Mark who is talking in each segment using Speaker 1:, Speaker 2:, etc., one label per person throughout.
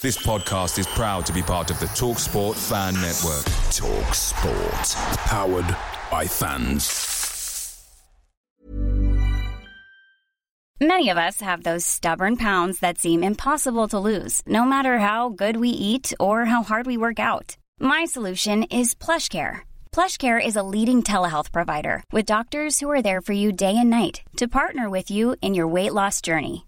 Speaker 1: This podcast is proud to be part of the Talk Sport Fan Network.
Speaker 2: Talk Sport. Powered by fans.
Speaker 3: Many of us have those stubborn pounds that seem impossible to lose, no matter how good we eat or how hard we work out. My solution is PlushCare. PlushCare is a leading telehealth provider with doctors who are there for you day and night to partner with you in your weight loss journey.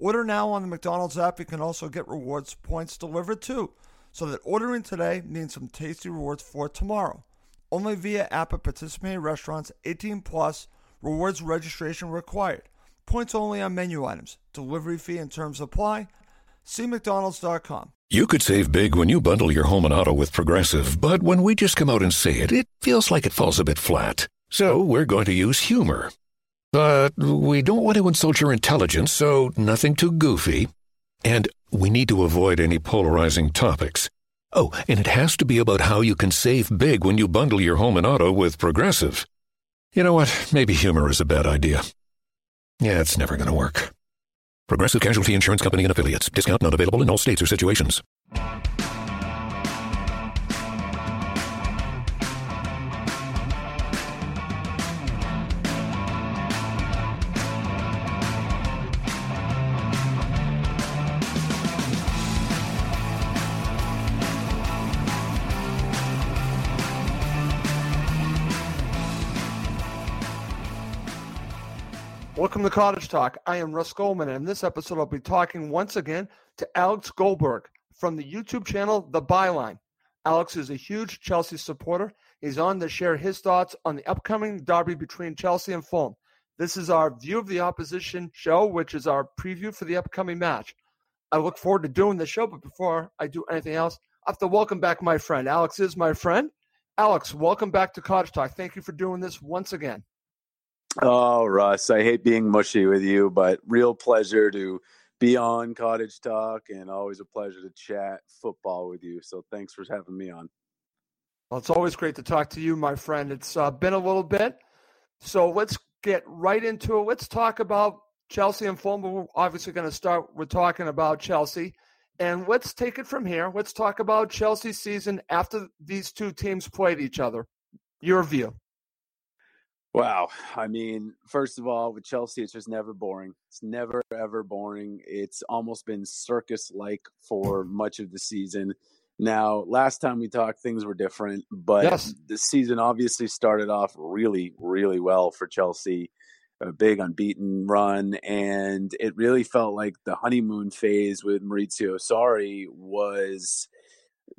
Speaker 4: Order now on the McDonald's app. You can also get rewards points delivered too, so that ordering today means some tasty rewards for tomorrow. Only via app at participating restaurants. 18 plus. Rewards registration required. Points only on menu items. Delivery fee and terms apply. See McDonald's.com.
Speaker 2: You could save big when you bundle your home and auto with Progressive, but when we just come out and say it, it feels like it falls a bit flat. So we're going to use humor. But we don't want to insult your intelligence, so nothing too goofy. And we need to avoid any polarizing topics. Oh, and it has to be about how you can save big when you bundle your home and auto with Progressive. You know what? Maybe humor is a bad idea. Yeah, it's never going to work. Progressive Casualty Insurance Company and Affiliates. Discount not available in all states or situations.
Speaker 4: Welcome to Cottage Talk. I am Russ Goldman, and in this episode, I'll be talking once again to Alex Goldberg from the YouTube channel The Byline. Alex is a huge Chelsea supporter. He's on to share his thoughts on the upcoming derby between Chelsea and Fulham. This is our View of the Opposition show, which is our preview for the upcoming match. I look forward to doing the show, but before I do anything else, I have to welcome back my friend. Alex is my friend. Alex, welcome back to Cottage Talk. Thank you for doing this once again.
Speaker 5: Oh, Russ, I hate being mushy with you, but real pleasure to be on Cottage Talk and always a pleasure to chat football with you. So thanks for having me on.
Speaker 4: Well, it's always great to talk to you, my friend. It's uh, been a little bit. So let's get right into it. Let's talk about Chelsea and Fulham. We're obviously going to start with talking about Chelsea. And let's take it from here. Let's talk about Chelsea's season after these two teams played each other. Your view.
Speaker 5: Wow. I mean, first of all, with Chelsea, it's just never boring. It's never, ever boring. It's almost been circus like for much of the season. Now, last time we talked, things were different, but
Speaker 4: Yes.
Speaker 5: the season obviously started off really, really well for Chelsea. A big unbeaten run, and it really felt like the honeymoon phase with Maurizio Sarri was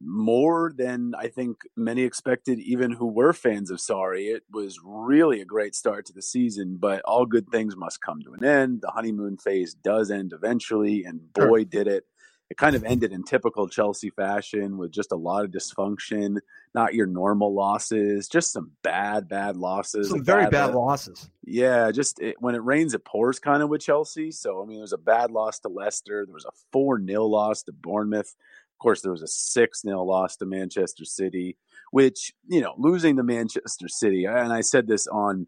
Speaker 5: more than I think many expected, even who were fans of Sarri. It was really a great start to the season, but all good things must come to an end. The honeymoon phase does end eventually, and
Speaker 4: Sure.
Speaker 5: boy, did it. It kind of ended in typical Chelsea fashion with just a lot of dysfunction, not your normal losses, just some bad, bad losses.
Speaker 4: Some very bad
Speaker 5: bad
Speaker 4: losses.
Speaker 5: yeah, just it, when it rains, it pours kind of with Chelsea. So, I mean, there was a bad loss to Leicester. There was a 4 0 loss to Bournemouth. Of course, there was a 6 0 loss to Manchester City, which, you know, losing to Manchester City, and I said this on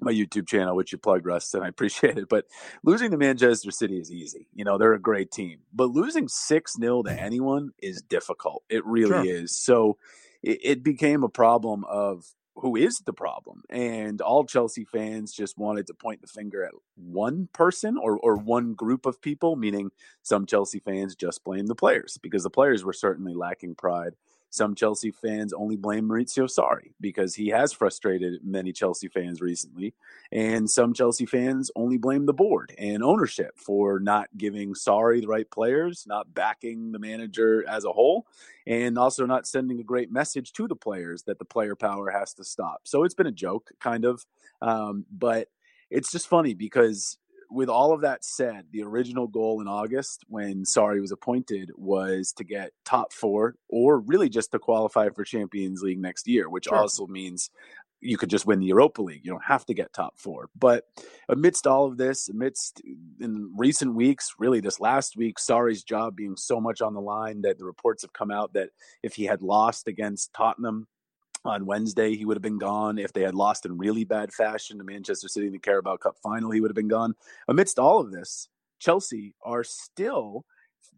Speaker 5: my YouTube channel, which you plugged, Russ, and I appreciate it. But losing to Manchester City is easy. You know, they're a great team. But losing 6 0 to anyone is difficult. It really
Speaker 4: Sure.
Speaker 5: is. So it, it became a problem of who is the problem. And all Chelsea fans just wanted to point the finger at one person or, or one group of people, meaning some Chelsea fans just blame the players because the players were certainly lacking pride. Some Chelsea fans only blame Maurizio Sarri because he has frustrated many Chelsea fans recently. And some Chelsea fans only blame the board and ownership for not giving Sarri the right players, not backing the manager as a whole, and also not sending a great message to the players that the player power has to stop. So it's been a joke, kind of. Um, but it's just funny because with all of that said, the original goal in August when Sarri was appointed was to get top four or really just to qualify for Champions League next year, which sure. also means you could just win the Europa League. You don't have to get top four. But amidst all of this, amidst in recent weeks, really this last week, Sarri's job being so much on the line that the reports have come out that if he had lost against Tottenham on Wednesday, he would have been gone. If they had lost in really bad fashion to Manchester City in the Carabao Cup final, he would have been gone. Amidst all of this, Chelsea are still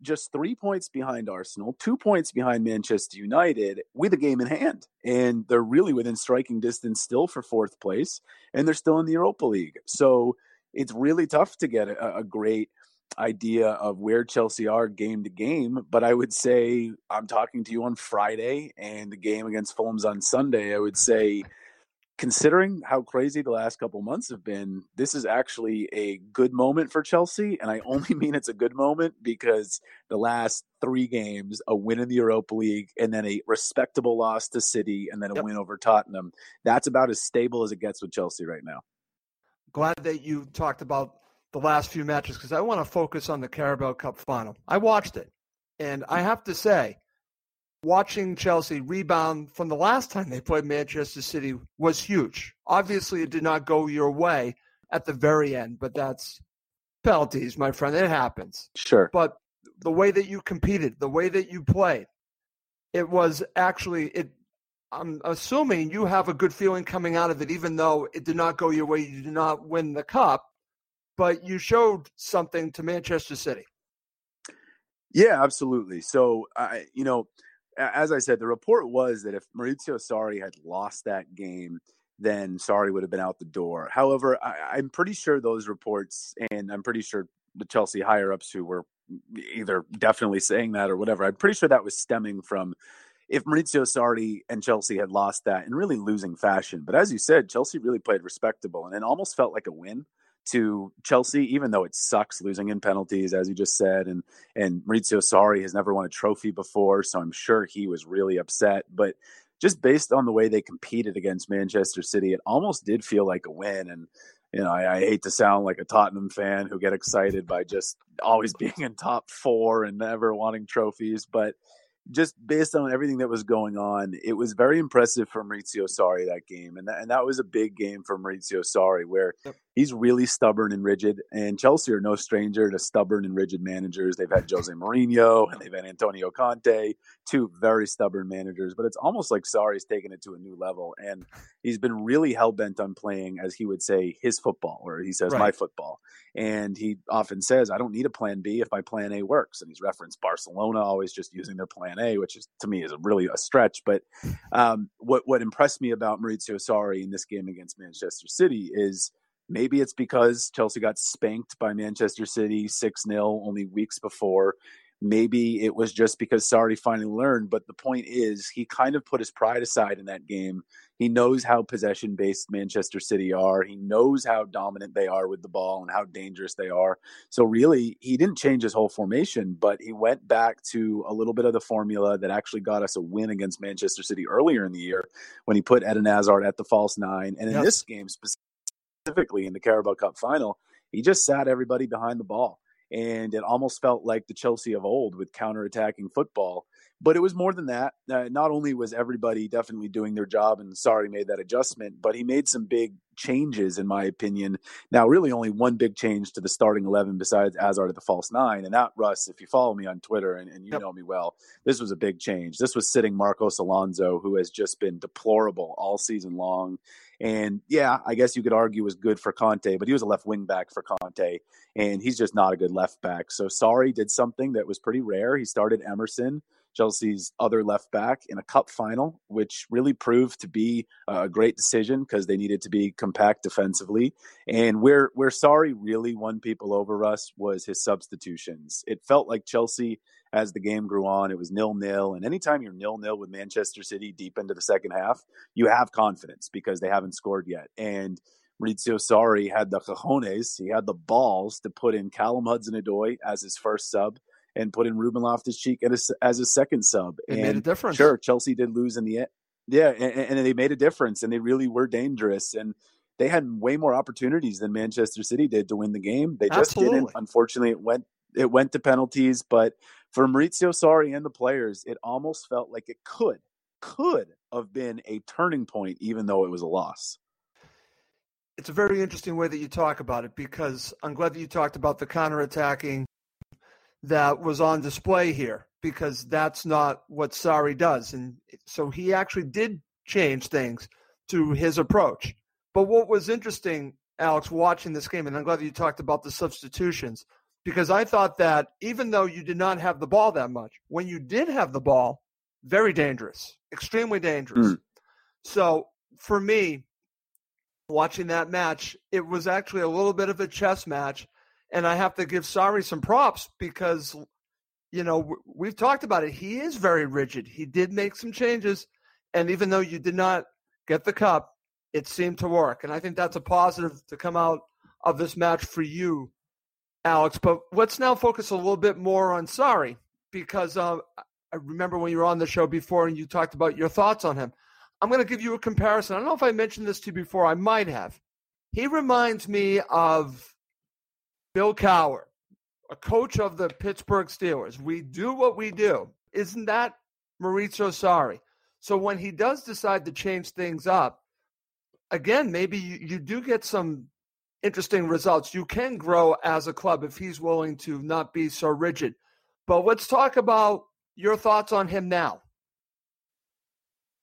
Speaker 5: just three points behind Arsenal, two points behind Manchester United with a game in hand. And they're really within striking distance still for fourth place, and they're still in the Europa League. So it's really tough to get a, a great idea of where Chelsea are game to game. But I would say I'm talking to you on Friday and the game against Fulham's on Sunday. I would say considering how crazy the last couple months have been, this is actually a good moment for Chelsea. And I only mean it's a good moment because the last three games, a win in the Europa League, and then a respectable loss to City, and then a yep. win over Tottenham. That's about as stable as it gets with Chelsea right now.
Speaker 4: Glad that you talked about the last few matches because I want to focus on the Carabao Cup final. I watched it, and I have to say, watching Chelsea rebound from the last time they played Manchester City was huge. Obviously, it did not go your way at the very end, but that's penalties, my friend. It happens.
Speaker 5: Sure.
Speaker 4: But the way that you competed, the way that you played, it was actually it. I'm assuming you have a good feeling coming out of it, even though it did not go your way. You did not win the cup, but you showed something to Manchester City.
Speaker 5: Yeah, absolutely. So, I, you know, as I said, the report was that if Maurizio Sarri had lost that game, then Sarri would have been out the door. However, I, am pretty sure those reports, and I'm pretty sure the Chelsea higher ups who were either definitely saying that or whatever, I'm pretty sure that was stemming from if Maurizio Sarri and Chelsea had lost that in really losing fashion. But as you said, Chelsea really played respectable and it almost felt like a win to Chelsea, even though it sucks losing in penalties, as you just said. And and Maurizio Sarri has never won a trophy before, so I'm sure he was really upset. But just based on the way they competed against Manchester City, it almost did feel like a win. And you know, I, I hate to sound like a Tottenham fan who get excited by just always being in top four and never wanting trophies, but just based on everything that was going on, it was very impressive for Maurizio Sarri that game, and that, and that was a big game for Maurizio Sarri, where yep. he's really stubborn and rigid. And Chelsea are no stranger to stubborn and rigid managers. They've had Jose Mourinho and they've had Antonio Conte, two very stubborn managers. But it's almost like Sarri's taken it to a new level, and he's been really hell bent on playing, as he would say, his football, or he says right. my football. And he often says, "I don't need a plan B if my plan A works." And he's referenced Barcelona always just using their plan A, which is to me is a really a stretch. But um, what what impressed me about Maurizio Sarri in this game against Manchester City is maybe it's because Chelsea got spanked by Manchester City six 0 only weeks before. Maybe it was just because Sarri finally learned, but the point is he kind of put his pride aside in that game. He knows how possession based Manchester City are. He knows how dominant they are with the ball and how dangerous they are. So really, he didn't change his whole formation, but he went back to a little bit of the formula that actually got us a win against Manchester City earlier in the year when he put Eden Hazard at the false nine. And in yep. this game specifically in the Carabao Cup final, he just sat everybody behind the ball and it almost felt like the Chelsea of old with counterattacking football. But it was more than that. Uh, not only was everybody definitely doing their job, and Sarri made that adjustment, but he made some big changes, in my opinion. Now, really, only one big change to the starting eleven besides Hazard at the false nine, and that Russ. If you follow me on Twitter and, and you yep. know me well, this was a big change. This was sitting Marcos Alonso, who has just been deplorable all season long. And yeah, I guess you could argue was good for Conte, but he was a left wing back for Conte, and he's just not a good left back. So Sarri did something that was pretty rare. He started Emerson, Chelsea's other left back, in a cup final, which really proved to be a great decision because they needed to be compact defensively. And where where Sarri really won people over us was his substitutions. It felt like Chelsea as the game grew on. It was nil nil, and anytime you're nil nil with Manchester City deep into the second half, you have confidence because they haven't scored yet. And Maurizio Sarri had the cojones, he had the balls to put in Callum Hudson-Odoi as his first sub and put in Ruben Loftus-Cheek as, as a second sub.
Speaker 4: It and made a difference.
Speaker 5: Sure, Chelsea did lose in the end. Yeah, and, and, they made a difference, and they really were dangerous. And they had way more opportunities than Manchester City did to win the game. They just
Speaker 4: Absolutely.
Speaker 5: didn't. Unfortunately, it went it went to penalties. But for Maurizio Sarri and the players, it almost felt like it could could have been a turning point, even though it was a loss.
Speaker 4: It's a very interesting way that you talk about it because I'm glad that you talked about the counterattacking that was on display here because that's not what Sarri does. And so he actually did change things to his approach. But what was interesting, Alex, watching this game, and I'm glad you talked about the substitutions, because I thought that even though you did not have the ball that much, when you did have the ball, very dangerous, extremely dangerous.
Speaker 5: Mm.
Speaker 4: So for me, watching that match, it was actually a little bit of a chess match. And I have to give Sarri some props because, you know, we've talked about it. He is very rigid. He did make some changes. And even though you did not get the cup, it seemed to work. And I think that's a positive to come out of this match for you, Alex. But let's now focus a little bit more on Sarri because uh, I remember when you were on the show before and you talked about your thoughts on him. I'm going to give you a comparison. I don't know if I mentioned this to you before. I might have. He reminds me of Bill Cowher, a coach of the Pittsburgh Steelers. We do what we do. Isn't that Maurizio Sarri? So when he does decide to change things up, again, maybe you, you do get some interesting results. You can grow as a club if he's willing to not be so rigid. But let's talk about your thoughts on him now.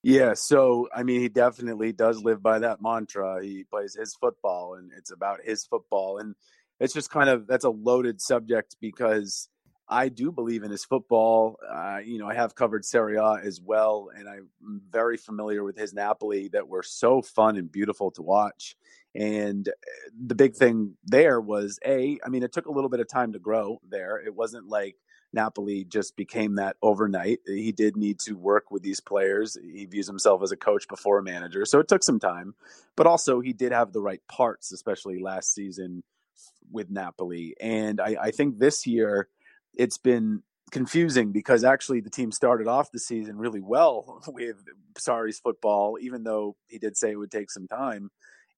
Speaker 5: Yeah, so I mean, he definitely does live by that mantra. He plays his football, and it's about his football. And it's just kind of that's a loaded subject because I do believe in his football. Uh, you know, I have covered Serie A as well, and I'm very familiar with his Napoli that were so fun and beautiful to watch. And uh, the big thing there was a, I mean, it took a little bit of time to grow there. It wasn't like Napoli just became that overnight. He did need to work with these players. He views himself as a coach before a manager. So it took some time, but also he did have the right parts, especially last season with Napoli. And I, I think this year it's been confusing because actually the team started off the season really well with Sarri's football, even though he did say it would take some time.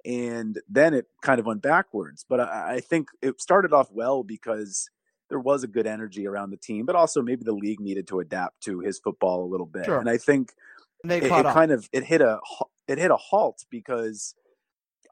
Speaker 5: And then it kind of went backwards. But I, I think it started off well because – there was a good energy around the team, but also maybe the league needed to adapt to his football a little bit. Sure. And I think and it, it kind of it hit a it hit a halt because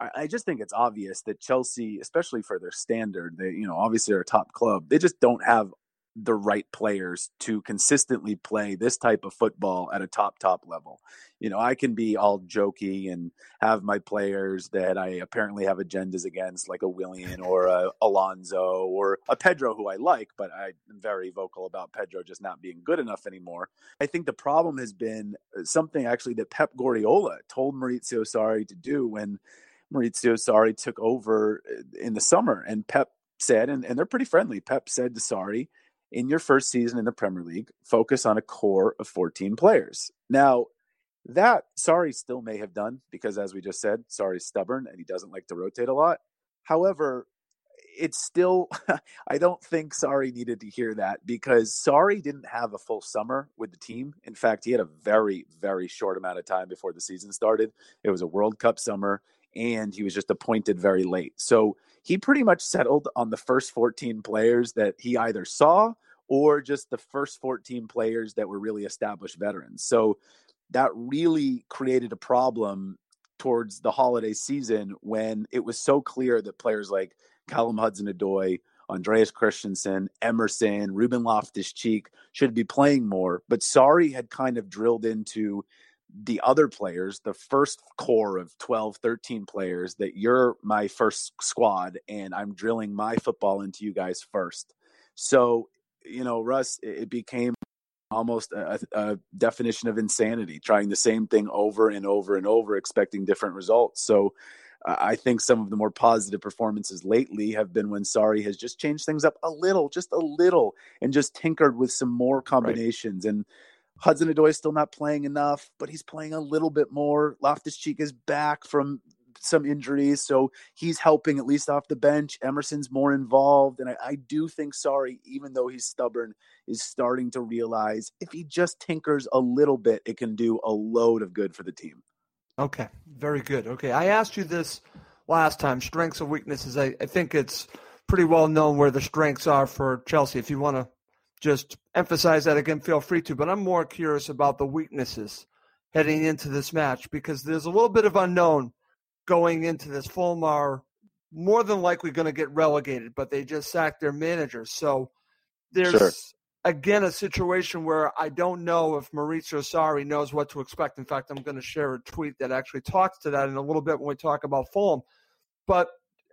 Speaker 5: I, I, just think it's obvious that Chelsea, especially for their standard, they you know obviously are a top club. They just don't have the right players to consistently play this type of football at a top top level. You know, I can be all jokey and have my players that I apparently have agendas against, like a Willian or a Alonso or a Pedro, who I like, but I'm very vocal about Pedro just not being good enough anymore. I think the problem has been uh, something actually that Pep Guardiola told Maurizio Sarri to do when Maurizio Sarri took over uh, in the summer, and Pep said, and, and they're pretty friendly. Pep said to Sarri, in your first season in the Premier League, focus on a core of 14 players. Now, that Sarri still may have done because, as we just said, Sarri's stubborn and he doesn't like to rotate a lot. However, it's still, I don't think Sarri needed to hear that because Sarri didn't have a full summer with the team. In fact, he had a very, very short amount of time before the season started. It was a World Cup summer and he was just appointed very late. So he pretty much settled on the first 14 players that he either saw or just the first 14 players that were really established veterans. So that really created a problem towards the holiday season when it was so clear that players like Callum Hudson-Odoi, Andreas Christensen, Emerson, Ruben Loftus-Cheek should be playing more. But Sarri had kind of drilled into the other players, the first core of 12, 13 players, that you're my first squad and I'm drilling my football into you guys first. So, you know, Russ, it became almost a, a, definition of insanity, trying the same thing over and over and over, expecting different results. So, uh, I think some of the more positive performances lately have been when Sarri has just changed things up a little, just a little, and just tinkered with some more combinations. Right. And Hudson Odoi is still not playing enough, but he's playing a little bit more. Loftus Cheek is back from some injuries, so he's helping at least off the bench. Emerson's more involved, and I, I, do think Sarri, even though he's stubborn, is starting to realize if he just tinkers a little bit, it can do a load of good for the team.
Speaker 4: Okay, very good. Okay, I asked you this last time. Strengths and weaknesses. I, I think it's pretty well known where the strengths are for Chelsea. If you want to just emphasize that again, feel free to. But I'm more curious about the weaknesses heading into this match because there's a little bit of unknown going into this. Fulham are more than likely going to get relegated, but they just sacked their manager. So there's sure. again a situation where I don't know if Maurizio Sarri knows what to expect. In fact, I'm going to share a tweet that actually talks to that in a little bit when we talk about Fulham. But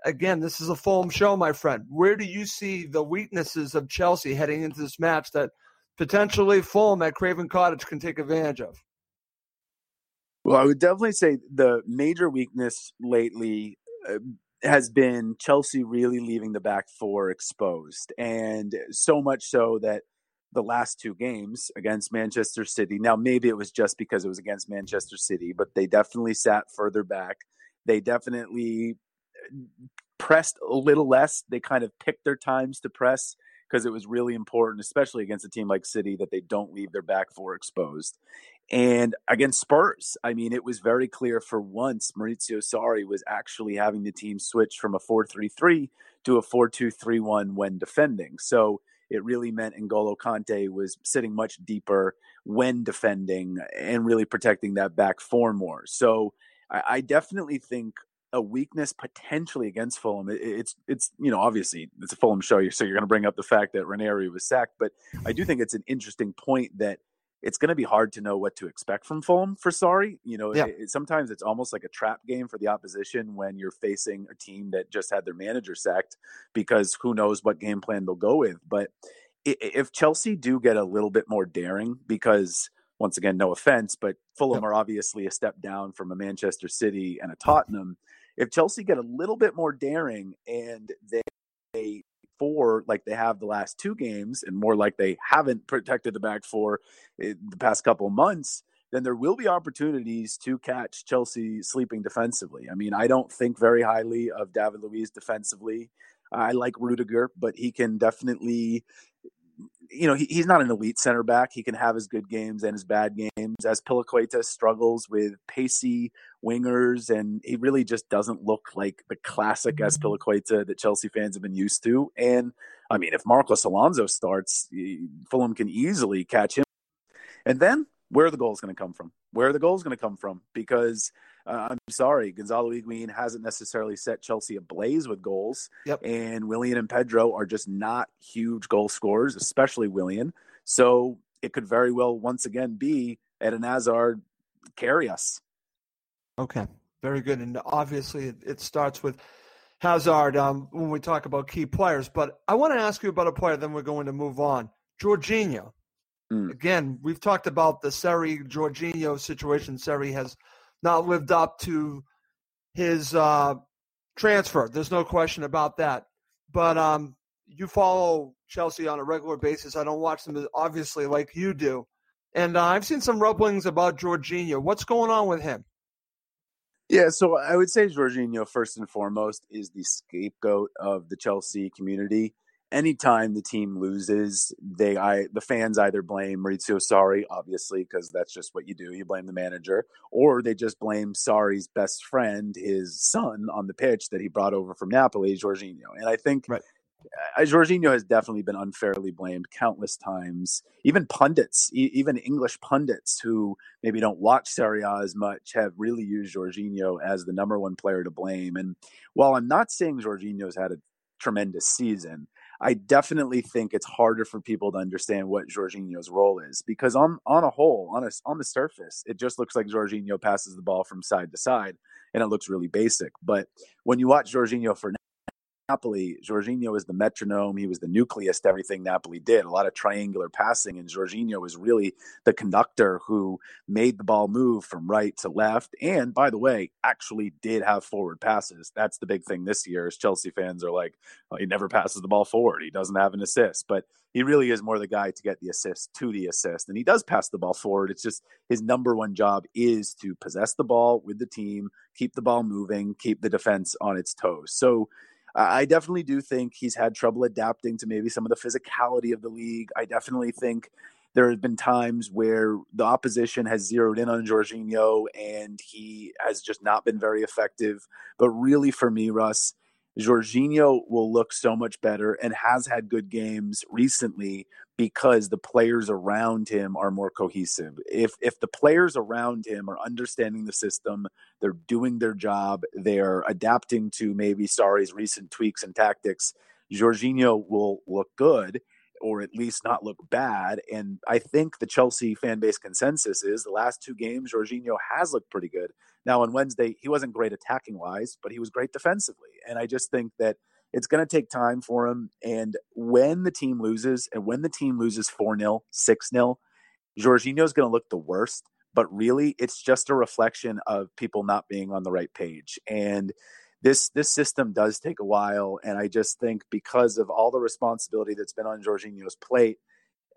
Speaker 4: again, this is a Fulham show, my friend. Where do you see the weaknesses of Chelsea heading into this match that potentially Fulham at Craven Cottage can take advantage of?
Speaker 5: Well, I would definitely say the major weakness lately uh, has been Chelsea really leaving the back four exposed, and so much so that the last two games against Manchester City. Now, maybe it was just because it was against Manchester City, but they definitely sat further back. They definitely pressed a little less. They kind of picked their times to press because it was really important, especially against a team like City, that they don't leave their back four exposed. And against Spurs, I mean, it was very clear for once Maurizio Sarri was actually having the team switch from a 4 3 3 to a 4 2 3 1 when defending. So it really meant N'Golo Kante was sitting much deeper when defending and really protecting that back four more. So I, I definitely think a weakness potentially against Fulham. It, it's it's you know obviously it's a Fulham show, so you're going to bring up the fact that Ranieri was sacked, but I do think it's an interesting point that it's going to be hard to know what to expect from Fulham for Sarri. You know, yeah. it, sometimes it's almost like a trap game for the opposition when you're facing a team that just had their manager sacked because who knows what game plan they'll go with. But if Chelsea do get a little bit more daring, because once again, no offense, but Fulham are obviously a step down from a Manchester City and a Tottenham. If Chelsea get a little bit more daring and they four like they have the last two games and more like they haven't protected the back four eh, the past couple months, then there will be opportunities to catch Chelsea sleeping defensively. I mean, I don't think very highly of David Luiz defensively. I like Rudiger, but he can definitely you know, he, he's not an elite center back. He can have his good games and his bad games. As Azpilicueta struggles with pacey wingers, and he really just doesn't look like the classic as mm-hmm. Azpilicueta that Chelsea fans have been used to. And I mean, if Marcos Alonso starts, Fulham can easily catch him. And then where are the goals going to come from? Where are the goals going to come from? Because uh, I'm sorry, Gonzalo Higuain hasn't necessarily set Chelsea ablaze with goals.
Speaker 4: Yep.
Speaker 5: And Willian and Pedro are just not huge goal scorers, especially Willian. So it could very well once again be Eden Hazard carry us.
Speaker 4: Okay, very good. And obviously, it starts with Hazard um, when we talk about key players. But I want to ask you about a player, then we're going to move on. Jorginho. Mm. Again, we've talked about the Sarri Jorginho situation. Sarri has not lived up to his uh, transfer. There's no question about that. But um, you follow Chelsea on a regular basis. I don't watch them obviously like you do. And uh, I've seen some rumblings about Jorginho. What's going on with him?
Speaker 5: Yeah, so I would say Jorginho, first and foremost, is the scapegoat of the Chelsea community anytime the team loses, they I the fans either blame Maurizio Sarri, obviously, because that's just what you do. You blame the manager, or they just blame Sarri's best friend, his son, on the pitch that he brought over from Napoli, Jorginho. And I think right. Uh, Jorginho has definitely been unfairly blamed countless times. Even pundits, e- even English pundits who maybe don't watch Serie A as much, have really used Jorginho as the number one player to blame. And while I'm not saying Jorginho's had a tremendous season, I definitely think it's harder for people to understand what Jorginho's role is because on on a whole, on a, on the surface, it just looks like Jorginho passes the ball from side to side, and it looks really basic. But when you watch Jorginho for Napoli, Jorginho was the metronome. He was the nucleus to everything Napoli did. A lot of triangular passing, and Jorginho was really the conductor who made the ball move from right to left. And by the way, actually did have forward passes. That's the big thing this year. Is Chelsea fans are like, well, he never passes the ball forward. He doesn't have an assist, but he really is more the guy to get the assist to the assist. And he does pass the ball forward. It's just his number one job is to possess the ball with the team, keep the ball moving, keep the defense on its toes. So I definitely do think he's had trouble adapting to maybe some of the physicality of the league. I definitely think there have been times where the opposition has zeroed in on Jorginho and he has just not been very effective. But really, for me, Russ, Jorginho will look so much better and has had good games recently because the players around him are more cohesive. If if the players around him are understanding the system, they're doing their job, they're adapting to maybe Sarri's recent tweaks and tactics, Jorginho will look good or at least not look bad. And I think the Chelsea fan base consensus is the last two games, Jorginho has looked pretty good. Now, on Wednesday, he wasn't great attacking wise, but he was great defensively. And I just think that it's going to take time for him. And when the team loses, and when the team loses 4 0, 6 0, Jorginho is going to look the worst. But really, it's just a reflection of people not being on the right page. And this this system does take a while, and I just think because of all the responsibility that's been on Jorginho's plate,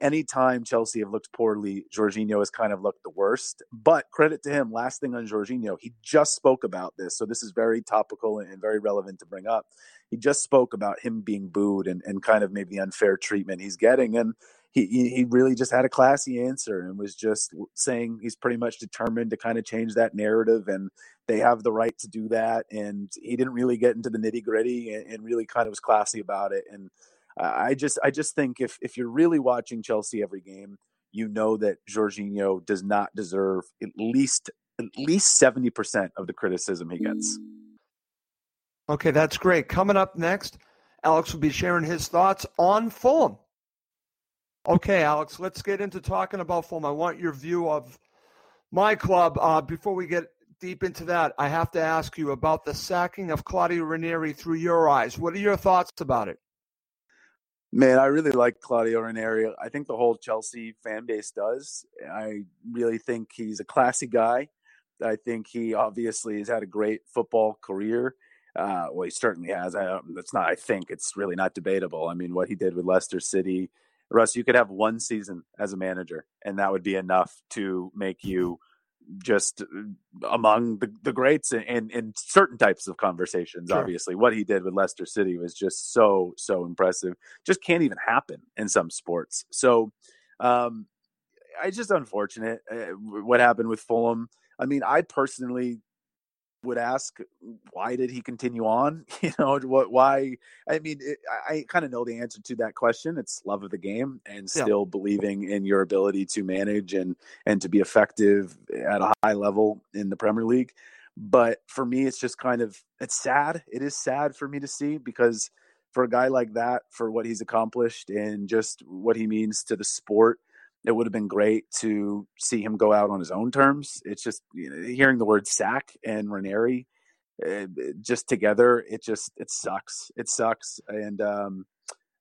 Speaker 5: anytime Chelsea have looked poorly, Jorginho has kind of looked the worst. But credit to him, last thing on Jorginho, he just spoke about this. So this is very topical and very relevant to bring up. He just spoke about him being booed and, and kind of maybe the unfair treatment he's getting. And he, he really just had a classy answer and was just saying he's pretty much determined to kind of change that narrative and they have the right to do that. And he didn't really get into the nitty gritty and, and, really kind of was classy about it. And I just I just think if if you're really watching Chelsea every game, you know that Jorginho does not deserve at least at least seventy percent of the criticism he gets.
Speaker 4: Okay, that's great. Coming up next, Alex will be sharing his thoughts on Fulham. Okay, Alex, let's get into talking about Fulham. I want your view of my club. Uh, before we get deep into that, I have to ask you about the sacking of Claudio Ranieri through your eyes. What are your thoughts about it?
Speaker 5: Man, I really like Claudio Ranieri. I think the whole Chelsea fan base does. I really think he's a classy guy. I think he obviously has had a great football career. Uh, well, he certainly has. I, it's not. I think it's really not debatable. I mean, what he did with Leicester City, Russ, you could have one season as a manager, and that would be enough to make you just uh, among the, the greats in, in certain types of conversations. Sure. Obviously, what he did with Leicester City was just so so impressive. Just can't even happen in some sports. So, um, it's just unfortunate uh, what happened with Fulham. I mean, I personally would ask why did he continue on you know what why i mean it, i, I kind of know the answer to that question it's love of the game and still yeah. believing in your ability to manage and and to be effective at a high level in the premier league but for me it's just kind of it's sad it is sad for me to see because for a guy like that for what he's accomplished and just what he means to the sport it would have been great to see him go out on his own terms. It's just you know, hearing the word sack and Ranieri uh, just together. It just it sucks. It sucks. And um,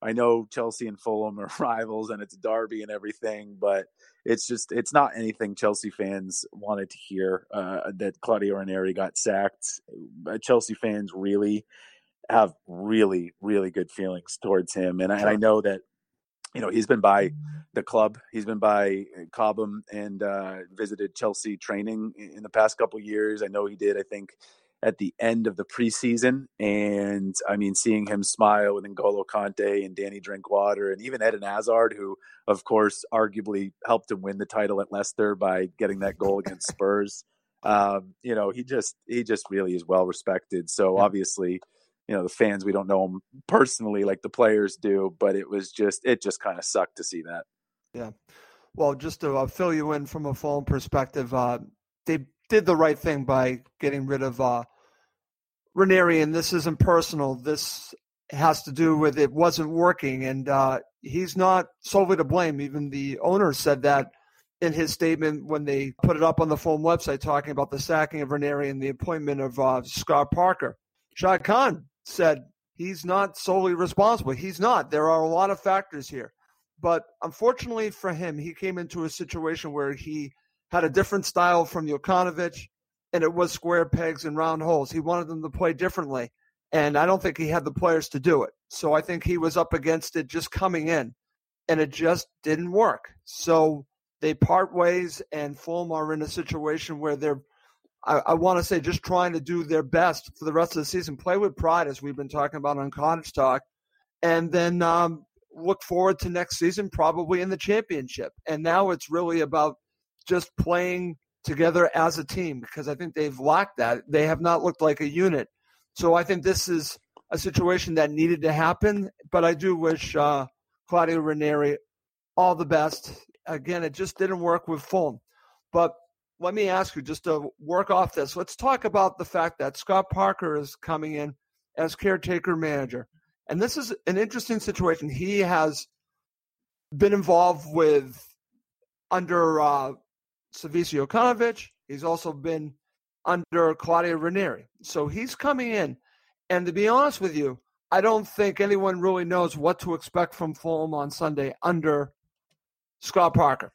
Speaker 5: I know Chelsea and Fulham are rivals, and it's Derby and everything, but it's just it's not anything Chelsea fans wanted to hear uh, that Claudio Ranieri got sacked. Uh, Chelsea fans really have really really good feelings towards him, and I, and I know that you know, he's been by the club. He's been by uh, Cobham and uh, visited Chelsea training in the past couple years. I know he did. I think at the end of the preseason, and I mean, seeing him smile with N'Golo Kante and Danny Drinkwater, and even Eden Hazard, who, of course, arguably helped him win the title at Leicester by getting that goal against Spurs. Um, you know, he just he just really is well respected. So obviously you know the fans we don't know him personally like the players do but it was just it just kind of sucked to see that
Speaker 4: yeah well just to uh, fill you in from a Fulham perspective uh, they did the right thing by getting rid of uh, Ranieri, and this isn't personal. This has to do with it wasn't working, and uh, he's not solely to blame. Even the owner said that in his statement when they put it up on the Fulham website, talking about the sacking of Ranieri and the appointment of uh, Scott Parker. Shad Khan said he's not solely responsible. He's not. There are a lot of factors here. But unfortunately for him, he came into a situation where he had a different style from Jokanovic, and it was square pegs and round holes. He wanted them to play differently, and I don't think he had the players to do it. So I think he was up against it just coming in, and it just didn't work. So they part ways, and Fulham are in a situation where they're I, I want to say just trying to do their best for the rest of the season, play with pride, as we've been talking about on Cottage Talk, and then um, look forward to next season, probably in the championship. And now it's really about just playing together as a team because I think they've lacked that. They have not looked like a unit. So I think this is a situation that needed to happen. But I do wish uh, Claudio Ranieri all the best. Again, it just didn't work with Fulham. But let me ask you, just to work off this, let's talk about the fact that Scott Parker is coming in as caretaker manager. And this is an interesting situation. He has been involved with under uh, Jokanovic. He's also been under Claudio Ranieri. So he's coming in. And to be honest with you, I don't think anyone really knows what to expect from Fulham on Sunday under Scott Parker.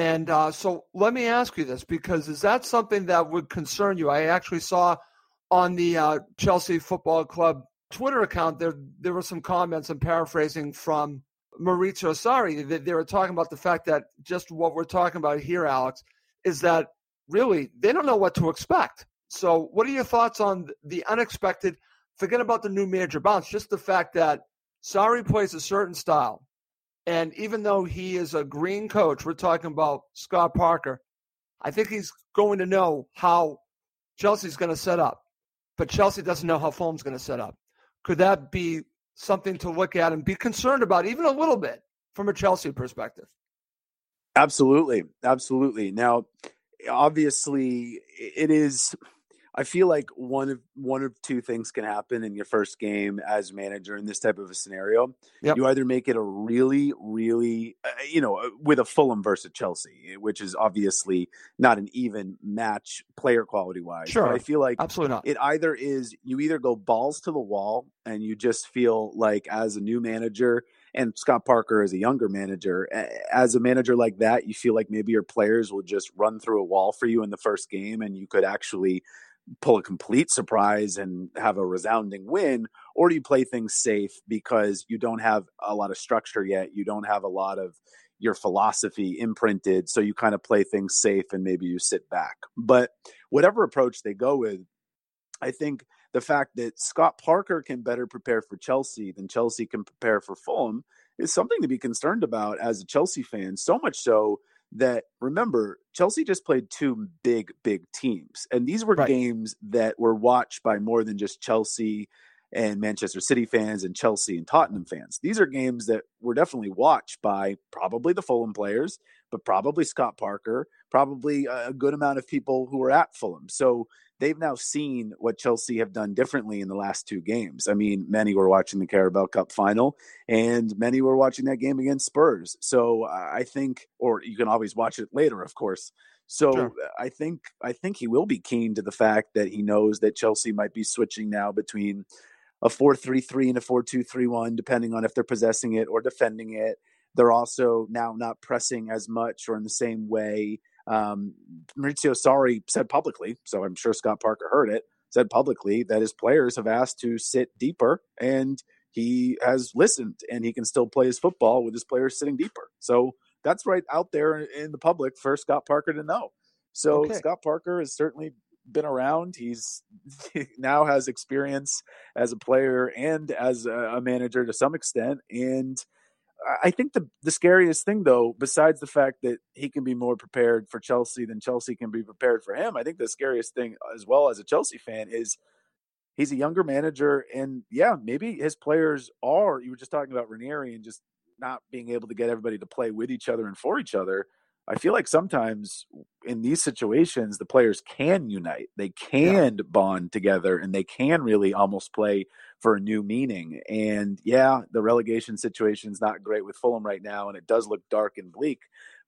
Speaker 4: And uh, so let me ask you this because is that something that would concern you? I actually saw on the uh, Chelsea Football Club Twitter account there there were some comments. I'm paraphrasing from Maurizio Sarri. They, they were talking about the fact that just what we're talking about here, Alex, is that really they don't know what to expect. So, what are your thoughts on the unexpected? Forget about the new manager bounce. Just the fact that Sarri plays a certain style, and even though he is a green coach, we're talking about Scott Parker. I think he's going to know how Chelsea's going to set up but Chelsea doesn't know how Fulham's going to set up. Could that be something to look at and be concerned about, even a little bit, from a Chelsea perspective?
Speaker 5: Absolutely, absolutely. Now, obviously, it is I feel like one of one of two things can happen in your first game as manager in this type of a scenario. Yep. You either make it a really, really, uh, you know, uh, with a Fulham versus Chelsea, which is obviously not an even match player quality wise.
Speaker 4: Sure,
Speaker 5: but I feel like
Speaker 4: absolutely not.
Speaker 5: It either is you either go balls to the wall and you just feel like as a new manager and Scott Parker as a younger manager, as a manager like that, you feel like maybe your players will just run through a wall for you in the first game and you could actually pull a complete surprise and have a resounding win or do you play things safe because you don't have a lot of structure yet you don't have a lot of your philosophy imprinted so you kind of play things safe and maybe you sit back? But whatever approach they go with i think the fact that Scott Parker can better prepare for Chelsea than Chelsea can prepare for Fulham is something to be concerned about as a Chelsea fan so much so that remember Chelsea just played two big big teams and these were right. games that were watched by more than just Chelsea and Manchester City fans and Chelsea and Tottenham fans. These are games that were definitely watched by probably the Fulham players, but probably Scott Parker, probably a good amount of people who were at Fulham. So they've now seen what Chelsea have done differently in the last two games. I mean, many were watching the Carabao Cup final, and many were watching that game against Spurs. So I think, or you can always watch it later, of course. So sure. I think I think he will be keen to the fact that he knows that Chelsea might be switching now between a 4-3-3 and a 4-2-3-1 depending on if they're possessing it or defending it. They're also now not pressing as much or in the same way um, Maurizio Sarri said publicly, so I'm sure Scott Parker heard it, said publicly that his players have asked to sit deeper and he has listened and he can still play his football with his players sitting deeper. So that's right out there in the public for Scott Parker to know. So okay. Scott Parker has certainly been around. He's he now has experience as a player and as a manager to some extent. And I think the the scariest thing though, besides the fact that he can be more prepared for Chelsea than Chelsea can be prepared for him, I think the scariest thing as well as a Chelsea fan is he's a younger manager and yeah, maybe his players are you were just talking about Ranieri and just not being able to get everybody to play with each other and for each other. I feel like sometimes in these situations the players can unite. They can yeah. bond together and they can really almost play for a new meaning. And yeah, the relegation situation is not great with Fulham right now and it does look dark and bleak,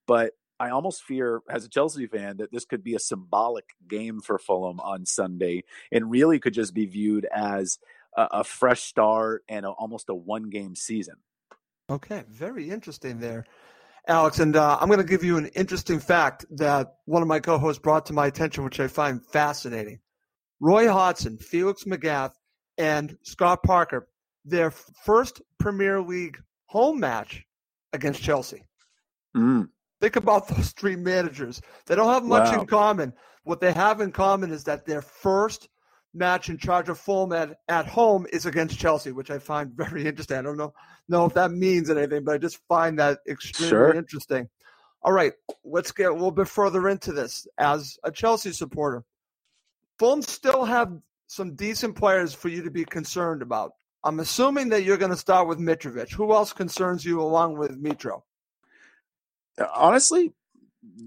Speaker 5: but I almost fear as a Chelsea fan that this could be a symbolic game for Fulham on Sunday and really could just be viewed as a, a fresh start and a, almost a one game season.
Speaker 4: Okay, very interesting there. Alex, and uh, I'm going to give you an interesting fact that one of my co hosts brought to my attention, which I find fascinating. Roy Hodgson, Felix Magath, and Scott Parker, their first Premier League home match against Chelsea.
Speaker 5: Mm.
Speaker 4: Think about those three managers. They don't have much wow. in common. What they have in common is that their first match in charge of Fulham at, at home is against Chelsea, which I find very interesting. I don't know know if that means anything, but I just find that extremely sure. interesting. All right, let's get a little bit further into this. As a Chelsea supporter, Fulham still have some decent players for you to be concerned about. I'm assuming that you're going to start with Mitrovic. Who else concerns you along with Mitro?
Speaker 5: Honestly,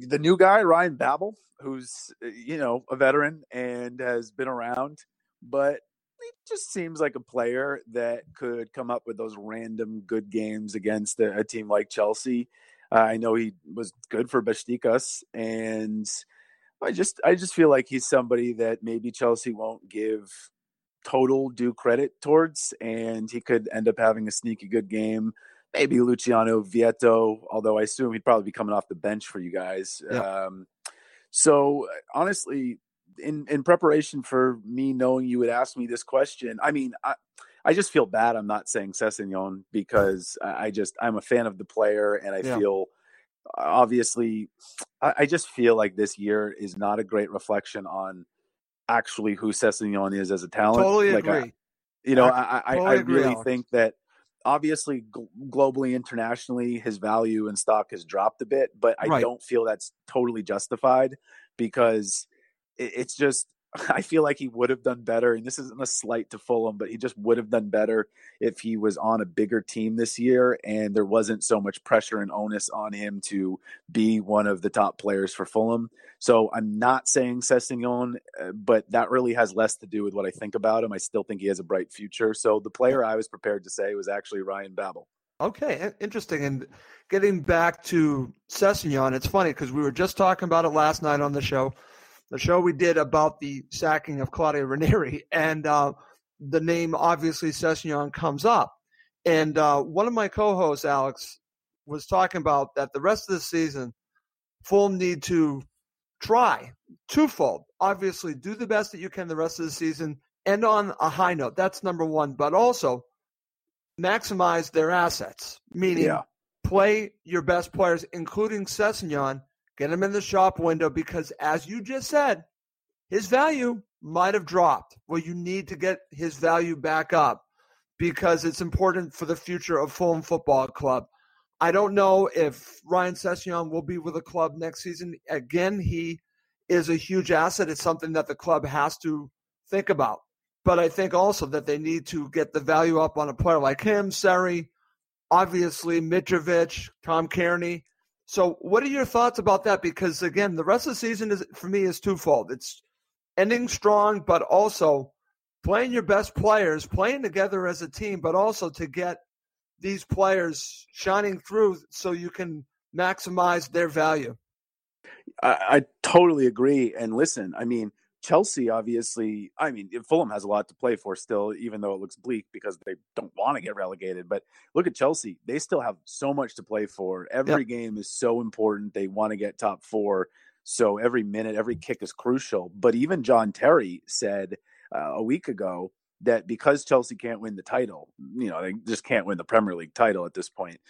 Speaker 5: the new guy, Ryan Babel, who's uh, you know a veteran and has been around, but he just seems like a player that could come up with those random good games against a, a team like Chelsea. Uh, I know he was good for Besiktas, and I just I just feel like he's somebody that maybe Chelsea won't give total due credit towards, and he could end up having a sneaky good game. Maybe Luciano Vietto, although I assume he'd probably be coming off the bench for you guys. Yeah. Um, so uh, honestly, in in preparation for me knowing you would ask me this question, I mean, I I just feel bad. I'm not saying Sessegnon because I just I'm a fan of the player, and I yeah. feel uh, obviously I, I, just feel like this year is not a great reflection on actually who Sessegnon is as a talent.
Speaker 4: Totally
Speaker 5: like
Speaker 4: agree. I,
Speaker 5: you know, I, I, totally I really agree, think that obviously globally, internationally, his value and stock has dropped a bit, but I right. don't feel that's totally justified because it's just I feel like he would have done better, and this isn't a slight to Fulham, but he just would have done better if he was on a bigger team this year and there wasn't so much pressure and onus on him to be one of the top players for Fulham. So I'm not saying Sessegnon, uh, but that really has less to do with what I think about him. I still think he has a bright future. So the player I was prepared to say was actually Ryan Babel.
Speaker 4: Okay, interesting. And getting back to Sessegnon, it's funny because we were just talking about it last night on the show the show we did about the sacking of Claudio Ranieri, and uh, the name obviously Sessegnon comes up. And uh, one of my co-hosts, Alex, was talking about that the rest of the season, Fulham need to try twofold. Obviously, do the best that you can the rest of the season, end on a high note. That's number one. But also maximize their assets, meaning yeah. play your best players, including Sessegnon, Get him in the shop window because, as you just said, his value might have dropped. Well, you need to get his value back up because it's important for the future of Fulham Football Club. I don't know if Ryan Sessegnon will be with the club next season. Again, he is a huge asset. It's something that the club has to think about. But I think also that they need to get the value up on a player like him, Seri, obviously Mitrovic, Tom Cairney. So, what are your thoughts about that? Because again, the rest of the season is for me is twofold. It's ending strong, but also playing your best players, playing together as a team, but also to get these players shining through so you can maximize their value.
Speaker 5: I, I totally agree. And listen, I mean, Chelsea, obviously, I mean, Fulham has a lot to play for still, even though it looks bleak because they don't want to get relegated. But look at Chelsea; they still have so much to play for. Every yep. game is so important. They want to get top four, so every minute, every kick is crucial. But even John Terry said uh, a week ago that because Chelsea can't win the title, you know, they just can't win the Premier League title at this point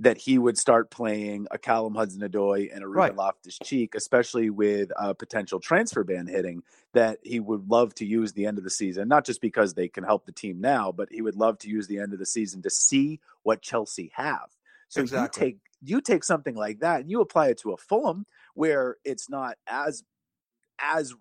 Speaker 5: that he would start playing a Callum Hudson-Odoi and a Ruben right. Loftus-Cheek, especially with a potential transfer ban hitting. That he would love to use the end of the season, not just because they can help the team now, but he would love to use the end of the season to see what Chelsea have. So exactly. you take you take something like that and you apply it to a Fulham where it's not as as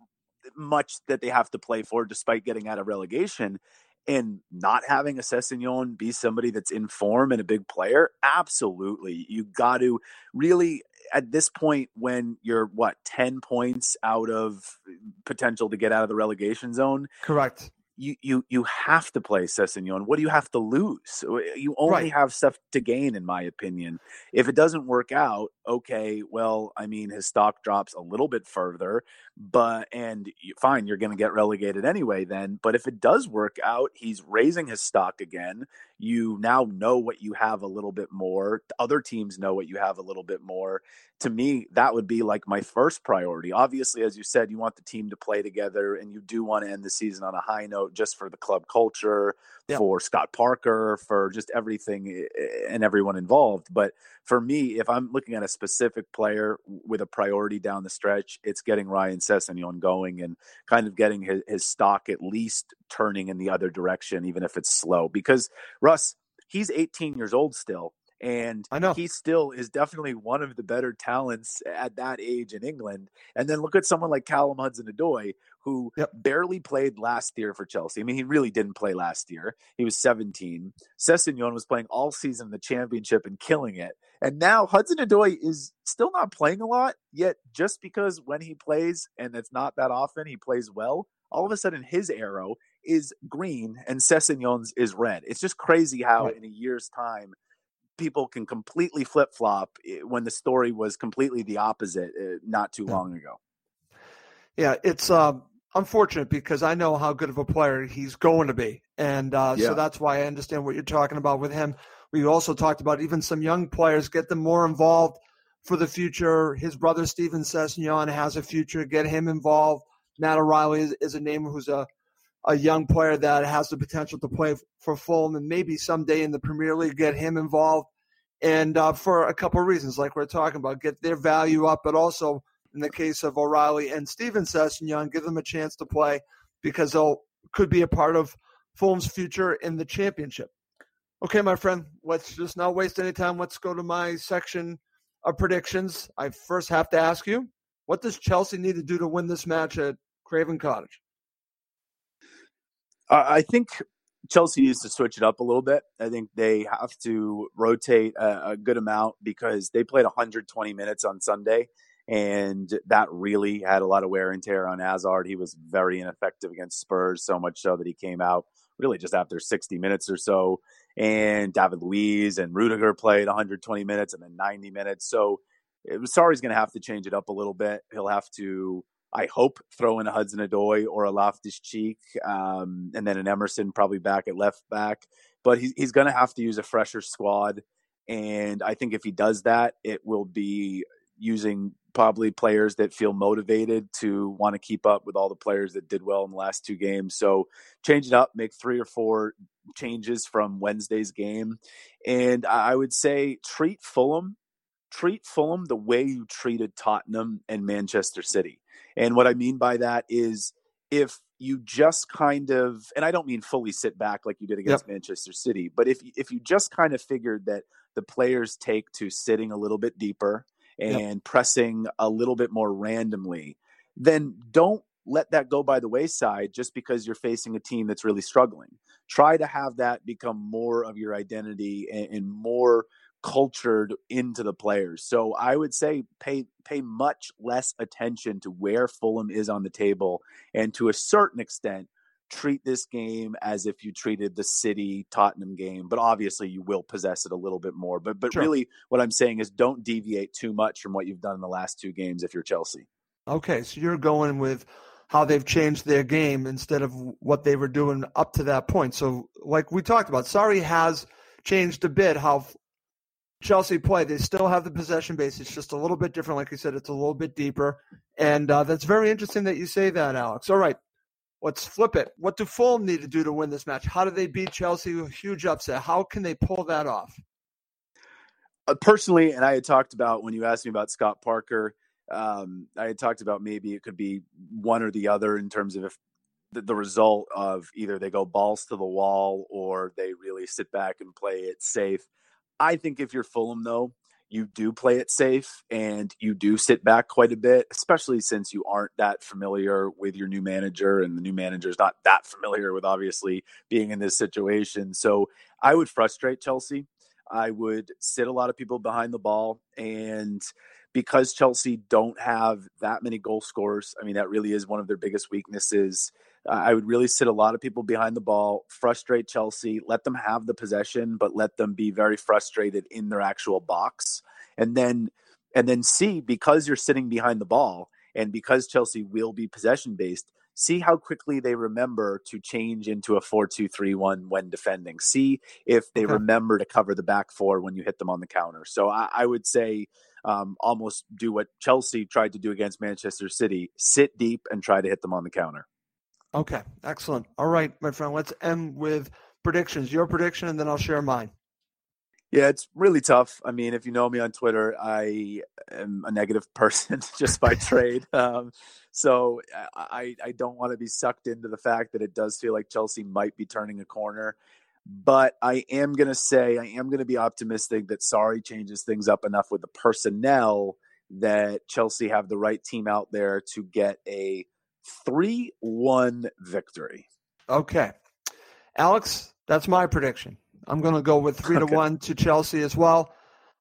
Speaker 5: much that they have to play for despite getting out of relegation and not having a Sessegnon be somebody that's in form and a big player, absolutely. You got to really at this point when you're what 10 points out of mm, potential to get out of the relegation zone.
Speaker 4: Correct
Speaker 5: you you you have to play Sessegnon. What do you have to lose? You only right. have stuff to gain, in my opinion. If it doesn't work out, okay, well, I mean, his stock drops a little bit further, but and fine, you're going to get relegated anyway. Then, but if it does work out, he's raising his stock again. You now know what you have a little bit more. Other teams know what you have a little bit more. To me, that would be like my first priority. Obviously, as you said, you want the team to play together, and you do want to end the season on a high note just for the club culture, yeah. for Scott Parker, for just everything eh, eh, and everyone involved. But for me, if I'm looking at a specific player with a priority down the stretch, it's getting Ryan Sessegnon going and kind of getting his, his stock at least turning in the other direction, even if it's slow. Because Russ, he's 18 years old still. And
Speaker 4: I know
Speaker 5: he still is definitely one of the better talents at that age in England. And then look at someone like Callum Hudson Odoi, who yep. barely played last year for Chelsea. I mean, he really didn't play last year. He was 17. Sessegnon was playing all season in the championship and killing it. And now Hudson Odoi is still not playing a lot, yet just because when he plays, and it's not that often, he plays well, all of a sudden his arrow is green and Sessegnon's is red. It's just crazy how right. in a year's time people can completely flip flop eh, when the story was completely the opposite uh, not too long ago.
Speaker 4: Yeah, it's um, unfortunate because I know how good of a player he's going to be, and uh, yeah. so that's why I understand what you're talking about with him. We also talked about even some young players, get them more involved for the future. His brother Steven Sessegnon has a future. Get him involved. Matt O'Riley is, is a name who's a a young player that has the potential to play for Fulham and maybe someday in the Premier League get him involved. And uh, for a couple of reasons, like we're talking about, get their value up, but also in the case of O'Riley and Steven Sessegnon, give them a chance to play because they'll could be a part of Fulham's future in the championship. Okay, my friend, let's just not waste any time. Let's go to my section of predictions. I first have to ask you, what does Chelsea need to do to win this match at Craven Cottage?
Speaker 5: I think Chelsea needs to switch it up a little bit. I think they have to rotate a, a, good amount because they played 120 minutes on Sunday, and that really had a lot of wear and tear on Hazard. He was very ineffective against Spurs, so much so that he came out really just after 60 minutes or so. And David Luiz and Rudiger played 120 minutes and then 90 minutes. So Sarri's going to have to change it up a little bit. He'll have to I hope throw in a Hudson Odoi or a Loftus Cheek, um, and then an Emerson probably back at left back. But he's he's going to have to use a fresher squad, and I think if he does that, it will be using probably players that feel motivated to want to keep up with all the players that did well in the last two games. So change it up, make three or four changes from Wednesday's game, and I would say treat Fulham treat Fulham the way you treated Tottenham and Manchester City. And what I mean by that is if you just kind of and I don't mean fully sit back like you did against yep. Manchester City, but if if you just kind of figured that the players take to sitting a little bit deeper and yep. pressing a little bit more randomly, then don't let that go by the wayside just because you're facing a team that's really struggling. Try to have that become more of your identity and, and more cultured into the players. So I would say pay pay much less attention to where Fulham is on the table and to a certain extent treat this game as if you treated the City Tottenham game, but obviously you will possess it a little bit more. But but sure. really what I'm saying is don't deviate too much from what you've done in the last two games if you're Chelsea.
Speaker 4: Okay, so you're going with how they've changed their game instead of what they were doing up to that point. So like we talked about, Sarri has changed a bit how Chelsea play. They still have the possession base. It's just a little bit different. Like you said, it's a little bit deeper. And uh, that's very interesting that you say that, Alex. All right, let's flip it. What do Fulham need to do to win this match? How do they beat Chelsea? A huge upset. How can they pull that off?
Speaker 5: Uh, personally, and I had talked about when you asked me about Scott Parker, um, I had talked about maybe it could be one or the other in terms of if the, the result of either they go balls to the wall or they really sit back and play it safe. I think if you're Fulham, though, you do play it safe and you do sit back quite a bit, especially since you aren't that familiar with your new manager and the new manager is not that familiar with obviously being in this situation. So I would frustrate Chelsea. I would sit a lot of people behind the ball and because Chelsea don't have that many goal scorers, I mean, that really is one of their biggest weaknesses. I would really sit a lot of people behind the ball, frustrate Chelsea, let them have the possession, but let them be very frustrated in their actual box. And then, and then see because you're sitting behind the ball and because Chelsea will be possession based, see how quickly they remember to change into a 4-2-3-1 when defending see if they okay. remember to cover the back four when you hit them on the counter so i, I would say um, almost do what Chelsea tried to do against Manchester City sit deep and try to hit them on the counter.
Speaker 4: Okay, excellent. All right, my friend, let's end with predictions. Your prediction, and then I'll share mine.
Speaker 5: Yeah, it's really tough. I mean, if you know me on Twitter, I am a negative person just by trade. Um, so I, I don't want to be sucked into the fact that it does feel like Chelsea might be turning a corner. But I am going to say, I am going to be optimistic that Sarri changes things up enough with the personnel that Chelsea have the right team out there to get a 3 1 victory.
Speaker 4: Okay. Alex, that's my prediction. I'm going to go with three okay. to one to Chelsea as well.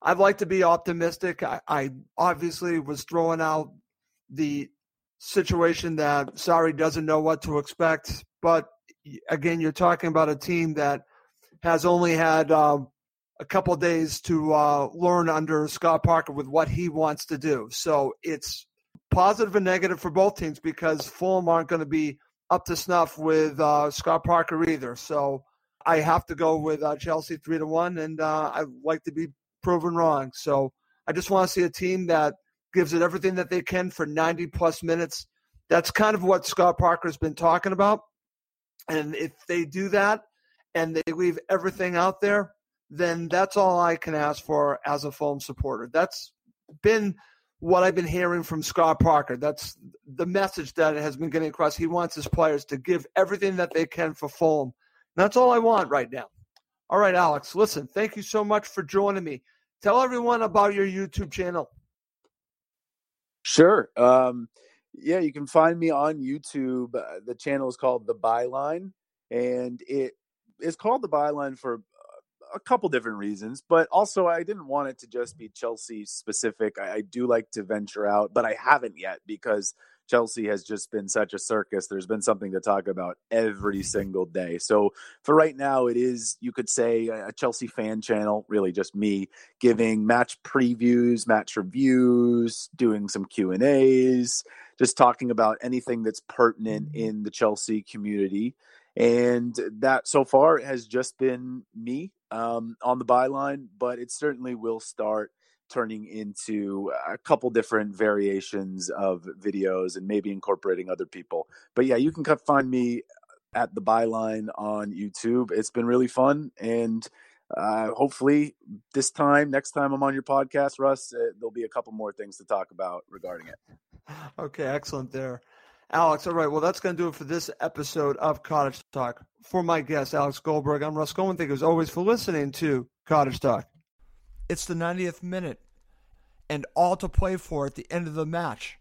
Speaker 4: I'd like to be optimistic. I, I, obviously was throwing out the situation that Sarri doesn't know what to expect, but again, you're talking about a team that has only had um, a couple days to uh, learn under Scott Parker with what he wants to do. So it's positive and negative for both teams because Fulham aren't going to be up to snuff with uh, Scott Parker either. So I have to go with uh, Chelsea three to one, and uh, I like to be proven wrong. So I just want to see a team that gives it everything that they can for 90 plus minutes. That's kind of what Scott Parker's been talking about. And if they do that and they leave everything out there, then that's all I can ask for as a Fulham supporter. That's been what I've been hearing from Scott Parker. That's the message that has been getting across. He wants his players to give everything that they can for Fulham that's all I want right now. All right, Alex, listen, thank you so much for joining me. Tell everyone about your YouTube channel.
Speaker 5: Sure. Um, yeah, you can find me on YouTube. Uh, the channel is called The Byline, and it is called The Byline for a couple different reasons, but also I didn't want it to just be Chelsea specific. I, I do like to venture out, but I haven't yet because – Chelsea has just been such a circus. There's been something to talk about every single day. So for right now, it is, you could say, a Chelsea fan channel, really just me giving match previews, match reviews, doing some Q&As, just talking about anything that's pertinent mm-hmm. in the Chelsea community. And that so far has just been me um, on the byline, but it certainly will start – turning into a couple different variations of videos and maybe incorporating other people. But yeah, you can find me at the byline on YouTube. It's been really fun and uh, hopefully this time next time i'm on your podcast russ uh, there'll be a couple more things to talk about regarding it
Speaker 4: okay excellent there alex all right well that's going to do it for this episode of cottage talk for my guest alex goldberg i'm russ goldman thank you as always for listening to cottage talk it's the 90th minute and all to play for at the end of the match.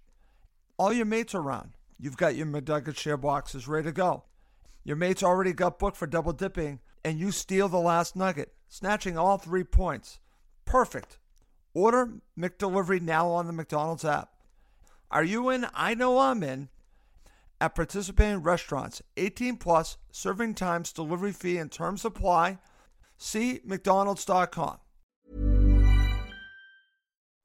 Speaker 4: All your mates are around. You've got your McNugget share boxes ready to go. Your mates already got booked for double dipping, and you steal the last nugget, snatching all three points. Perfect. Order McDelivery now on the McDonald's app. Are you in? I know I'm in. At participating restaurants, 18 plus, serving times, delivery fee, and terms apply. See McDonald's.com.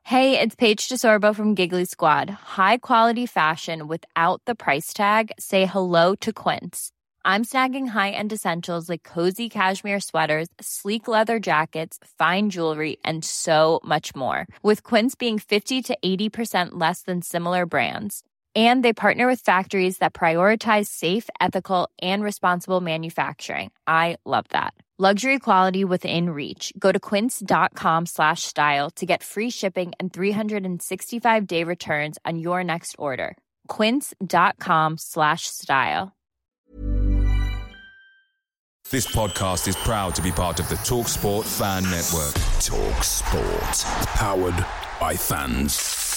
Speaker 6: Hey, it's Paige DeSorbo from Giggly Squad. High quality fashion without the price tag? Say hello to Quince. I'm snagging high end essentials like cozy cashmere sweaters, sleek leather jackets, fine jewelry, and so much more. With Quince being 50 to 80% less than similar brands. And they partner with factories that prioritize safe, ethical, and responsible manufacturing. I love that. Luxury quality within reach. Go to quince.com slash style to get free shipping and 365 day returns on your next order. Quince.com slash style.
Speaker 1: This podcast is proud to be part of the Talk Sport Fan Network.
Speaker 2: Talk Sport. Powered by fans.